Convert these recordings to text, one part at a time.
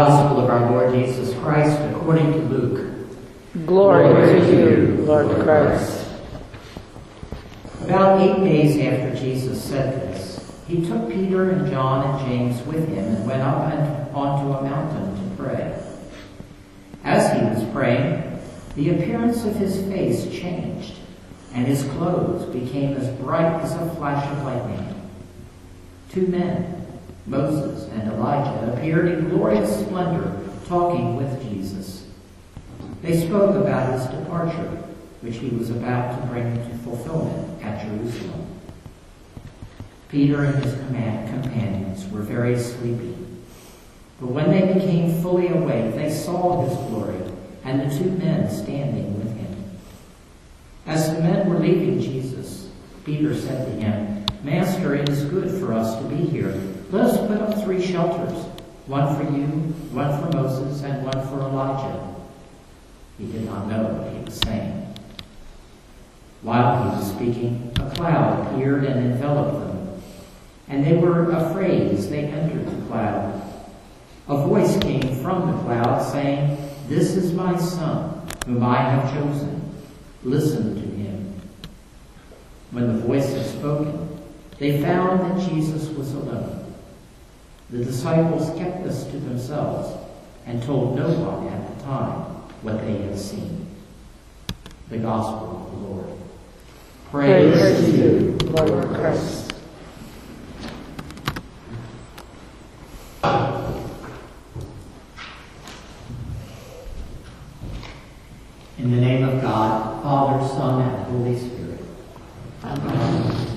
Gospel of our Lord Jesus Christ according to Luke. Glory to you, Lord Christ. About eight days after Jesus said this, he took Peter and John and James with him and went up and onto a mountain to pray. As he was praying, the appearance of his face changed, and his clothes became as bright as a flash of lightning. Two men, Moses and Elijah, appeared in glorious splendor, talking with Jesus. They spoke about his departure, which he was about to bring to fulfillment at Jerusalem. Peter and his companions were very sleepy. But when they became fully awake, they saw his glory and the two men standing with him. As the men were leaving Jesus, Peter said to him, Master, it is good for us to be here. Let us put up three shelters, one for you, one for Moses, and one for Elijah. He did not know what he was saying. While he was speaking, a cloud appeared and enveloped them, and they were afraid as they entered the cloud. A voice came from the cloud saying, This is my son, whom I have chosen. Listen to him. When the voice had spoken, they found that Jesus was alone. The disciples kept this to themselves and told no one at the time what they had seen. The Gospel of the Lord. Praise, Praise to you, Lord Christ. In the name of God, Father, Son, and Holy Spirit. Amen.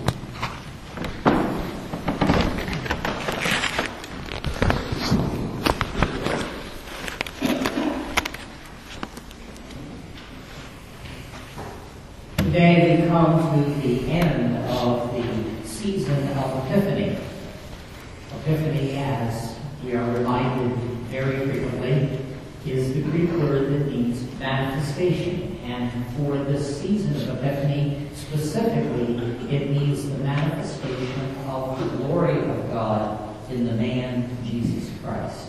Today we come to the end of the season of Epiphany. Epiphany, as we are reminded very frequently, is the Greek word that means manifestation. And for this season of Epiphany specifically, it means the manifestation of the glory of God in the man Jesus Christ.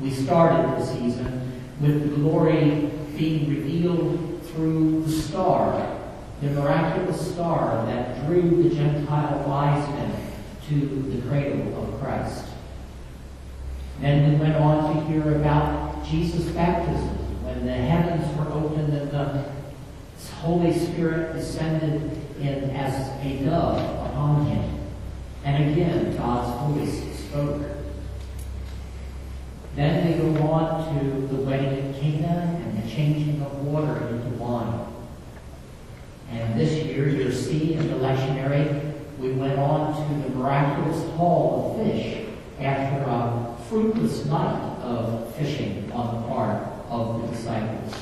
We started the season with the glory being revealed through the star, the miraculous star that drew the Gentile wise men to the cradle of Christ. Then we went on to hear about Jesus' baptism, when the heavens were opened and the Holy Spirit descended in as a dove upon him. And again, God's voice spoke. On to the wedding at Cana and the changing of water into wine. And this year, you'll see in the lectionary, we went on to the miraculous haul of fish after a fruitless night of fishing on the part of the disciples.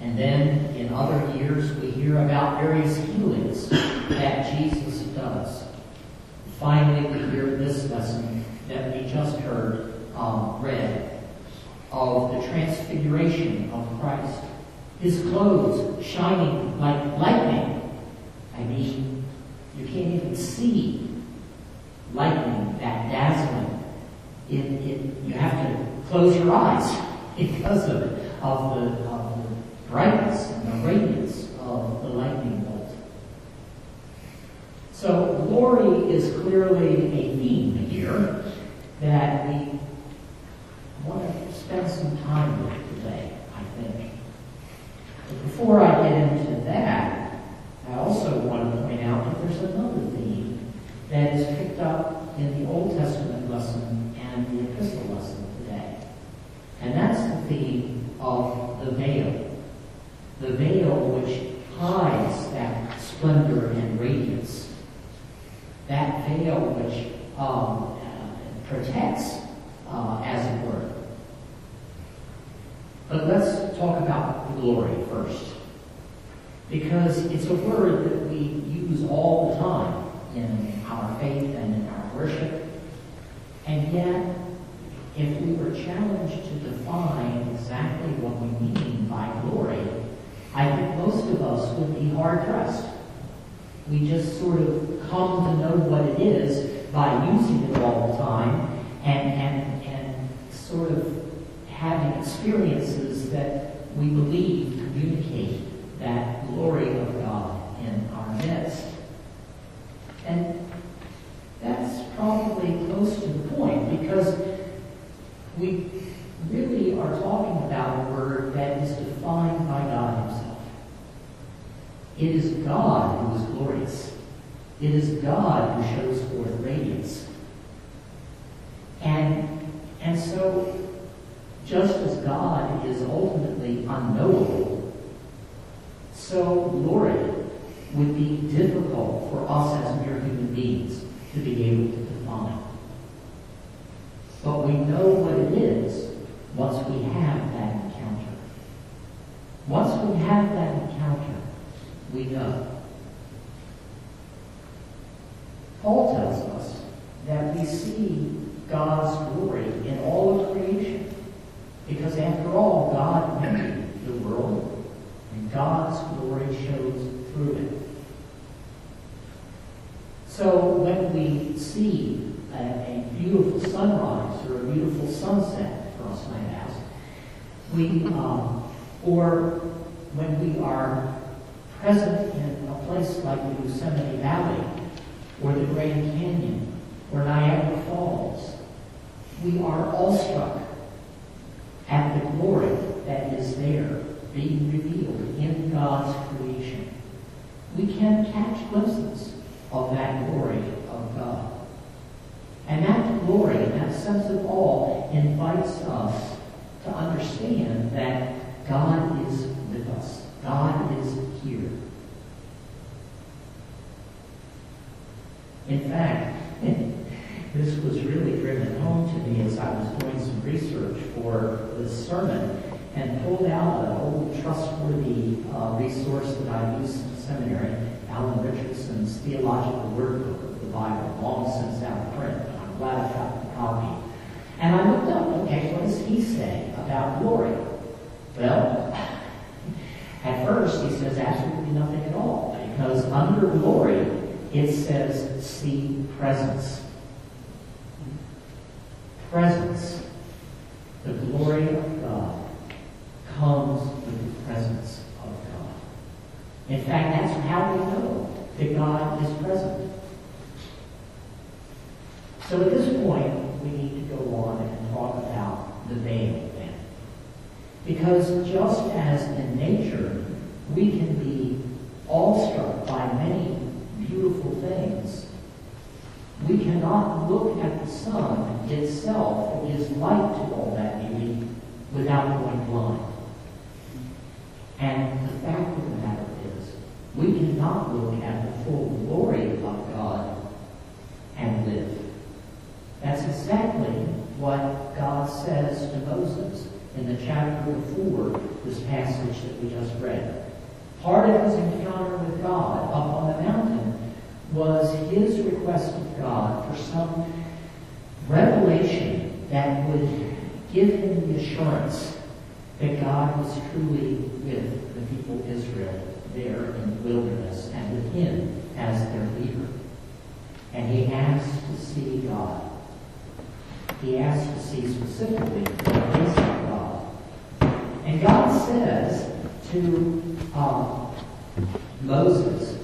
And then in other years, we hear about various healings that Jesus does. Finally, we hear this lesson that we just heard um, read of the transfiguration of Christ. His clothes shining like lightning. I mean, you can't even see lightning that dazzling. It, it, you have to close your eyes because of of the, of the brightness and the radiance of the lightning bolt. So glory is clearly a theme here that we want to spend some time with today, I think. But before I get into that, I also want to point out that there's another theme that is picked up in the Old Testament lesson and the epistle lesson today. And that's the theme of the veil. The veil which hides that splendor and radiance. That veil which um, protects, uh, as it were. But let's talk about glory first. Because it's a word that we use all the time in our faith and in our worship. And yet, if we were challenged to define exactly what we mean by glory, I think most of us would be hard pressed. We just sort of come to know what it is by using it all and, and, and sort of having experiences that we believe communicate that glory of God in our midst. And that's probably close to the point because we really are talking about a word that is defined by God Himself. It is God who is glorious. It is God who shows forth radiance. And, and so, just as God is ultimately unknowable, so glory would be difficult for us as mere human beings to be able to define. But we know what it is once we have that encounter. Once we have that encounter, we know. Paul tells us that we see Glory in all of creation. Because after all, God made the world, and God's glory shows through it. So when we see a, a beautiful sunrise or a beautiful sunset, Frost might ask, we, um, or when we are present in a place like the Yosemite Valley, or the Grand Canyon, or Niagara Falls, we are awestruck at the glory that is there being revealed in God's creation. We can catch glimpses of that glory of God. And that glory, that sense of awe, invites us to understand that God is with us. God is here. In fact, this was really driven home to me as I was doing some research for this sermon and pulled out an old trustworthy uh, resource that I used in seminary, Alan Richardson's Theological Word Book of the Bible, long since out of print, I'm glad I got the copy. And I looked up, okay, what does he say about glory? Well, at first he says absolutely nothing at all, because under glory it says see presence. Presence. The glory of God comes with the presence of God. In fact, that's how we know that God is present. So at this point, we need to go on and talk about the veil then. Because just as in nature, we can be awestruck by many beautiful things, we cannot look at sun itself that gives light to all that beauty without going blind. And the fact of the matter is, we cannot look at the full glory of God and live. That's exactly what God says to Moses in the chapter before this passage that we just read. Part of his encounter with God up on the mountain was his request of God for some revelation that would give him the assurance that God was truly with the people of Israel there in the wilderness and with him as their leader. And he asked to see God. He asked to see specifically the face of God. And God says to um, Moses,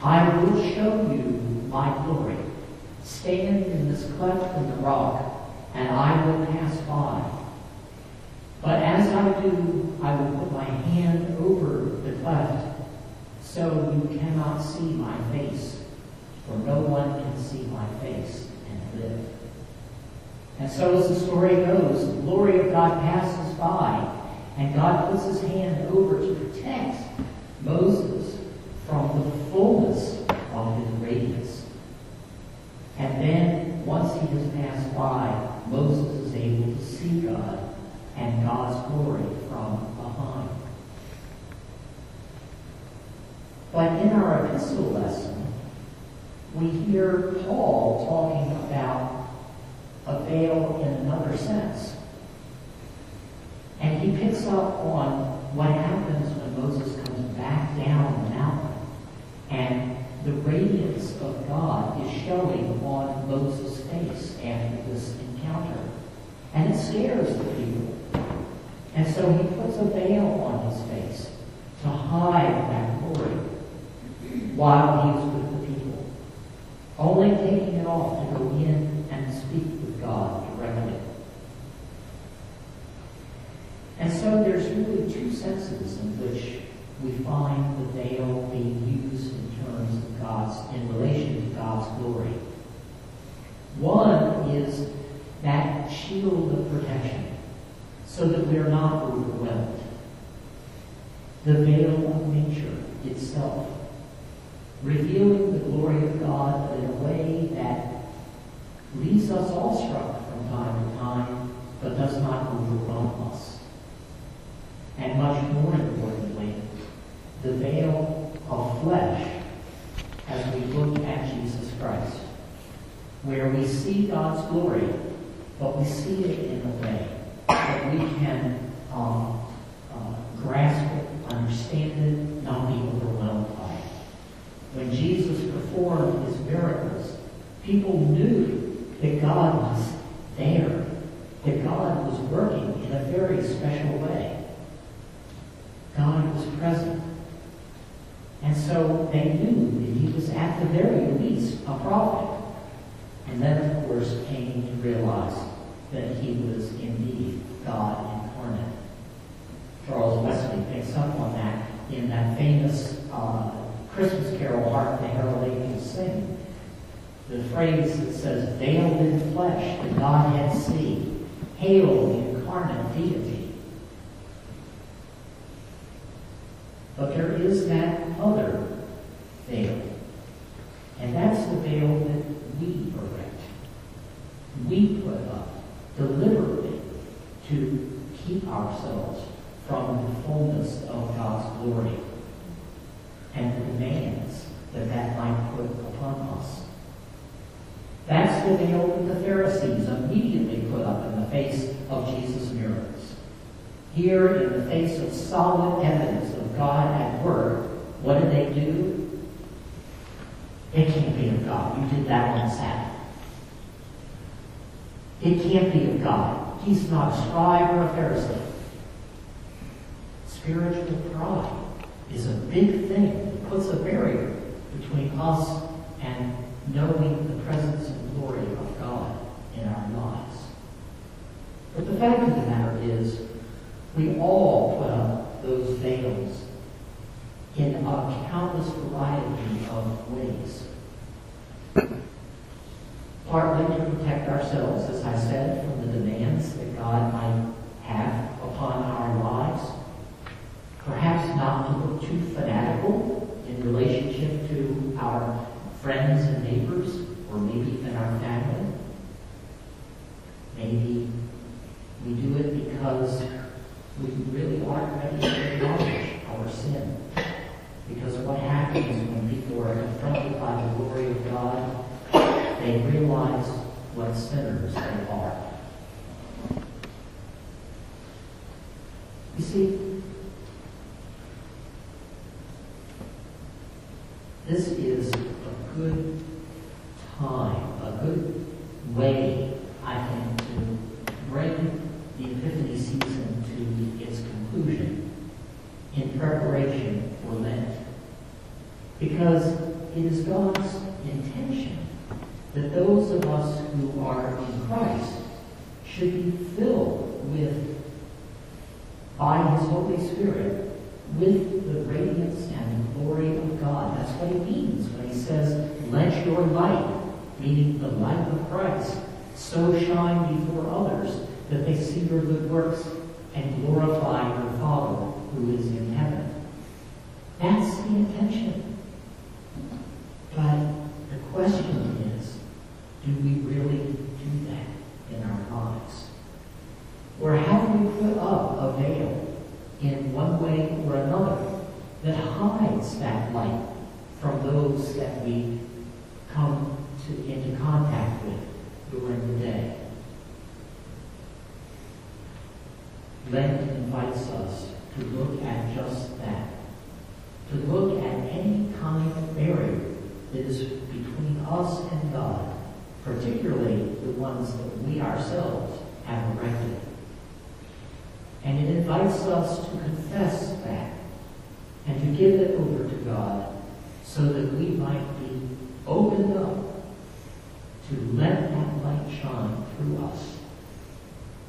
I will show you my glory. Stand in this cleft in the rock, and I will pass by. But as I do, I will put my hand over the cleft, so you cannot see my face, for no one can see my face and live. And so as the story goes, the glory of God passes by, and God puts his hand over to protect Moses from the fullness of his radiance. And has passed by, Moses is able to see God and God's glory from behind. But in our epistle lesson, we hear Paul talking about a veil in another sense. And he picks up on what happens when Moses comes back down the mountain and the radiance of God is showing on Moses' And after this encounter. And it scares the people. And so he puts a veil on his face to hide that glory while he's with the people, only taking it off to go in and speak with God directly. And so there's really two senses in which we find the veil being used in terms of God's, in relation to God's glory. Shield of protection so that we are not overwhelmed. The veil of nature itself, revealing the glory of God in a way that leaves us awestruck from time to time, but does not overwhelm us. And much more importantly, the veil of flesh as we look at Jesus Christ, where we see God's glory, but we see it in a way that we can um, uh, grasp it, understand it, not be overwhelmed by it. When Jesus performed his miracles, people knew that God was there, that God was working in a very special way. God was present. And so they knew that he was at the very least a prophet. And then, of course, came to realize that he was indeed God incarnate. Charles Wesley picks up on that in that famous uh, Christmas carol, Hark the Herald Angels Sing. The phrase that says, veiled in flesh, the Godhead see, hail the incarnate deity. But there is that other veil. And that's the veil that we erect. We put up deliberately to keep ourselves from the fullness of God's glory and the demands that that might put upon us. That's the veil that the Pharisees immediately put up in the face of Jesus' miracles. Here, in the face of solid evidence of God at work, what did they do? It can't be of God. You did that on Sabbath. It can't be of God. He's not a scribe or a Pharisee. Spiritual pride is a big thing. It puts a barrier between us and knowing the presence and glory of God in our lives. But the fact of the matter is, we all put up those veils in a countless variety of ways. Partly to protect ourselves, as I said, from the demands that God might have upon our lives. Perhaps not to look too fanatical in relationship to our friends and neighbors, or maybe even our family. Maybe we do it because we really aren't ready to acknowledge our sin. Because what happens when people are confronted by the glory of God, they realize what sinners they are. You see, this is a good time, a good way, I think, to bring the Epiphany season to its conclusion in preparation for Lent. Because it is God's intention that those of us who are in Christ should be filled with, by His Holy Spirit, with the radiance and the glory of God. That's what He means when He says, let your light, meaning the light of Christ, so shine before others that they see your good works and glorify your Father who is in heaven. That's the intention. But the question is, do we really do that in our lives? Or have we put up a veil in one way or another that hides that light from those that we come to, into contact with during the day? Lent invites us to look at just that. To look at any kind of barrier that is between us and God, particularly the ones that we ourselves have erected. And it invites us to confess that and to give it over to God so that we might be opened up to let that light shine through us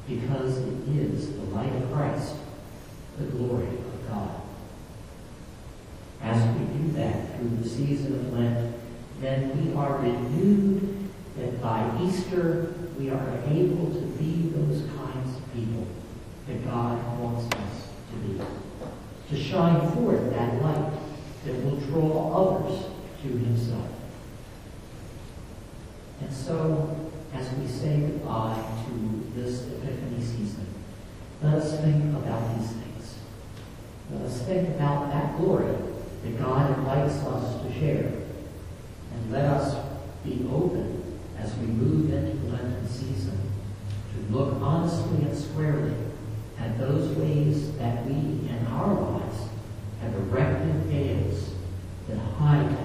because it is the light of Christ, the glory of God. As we do that through the season of Lent, then we are renewed that by Easter we are able to be those kinds of people that God wants us to be. To shine forth that light that will draw others to himself. And so, as we say goodbye to this let us think about these things. Let us think about that glory that God invites us to share. And let us be open as we move into the Lenten season to look honestly and squarely at those ways that we in our lives have erected veils that hide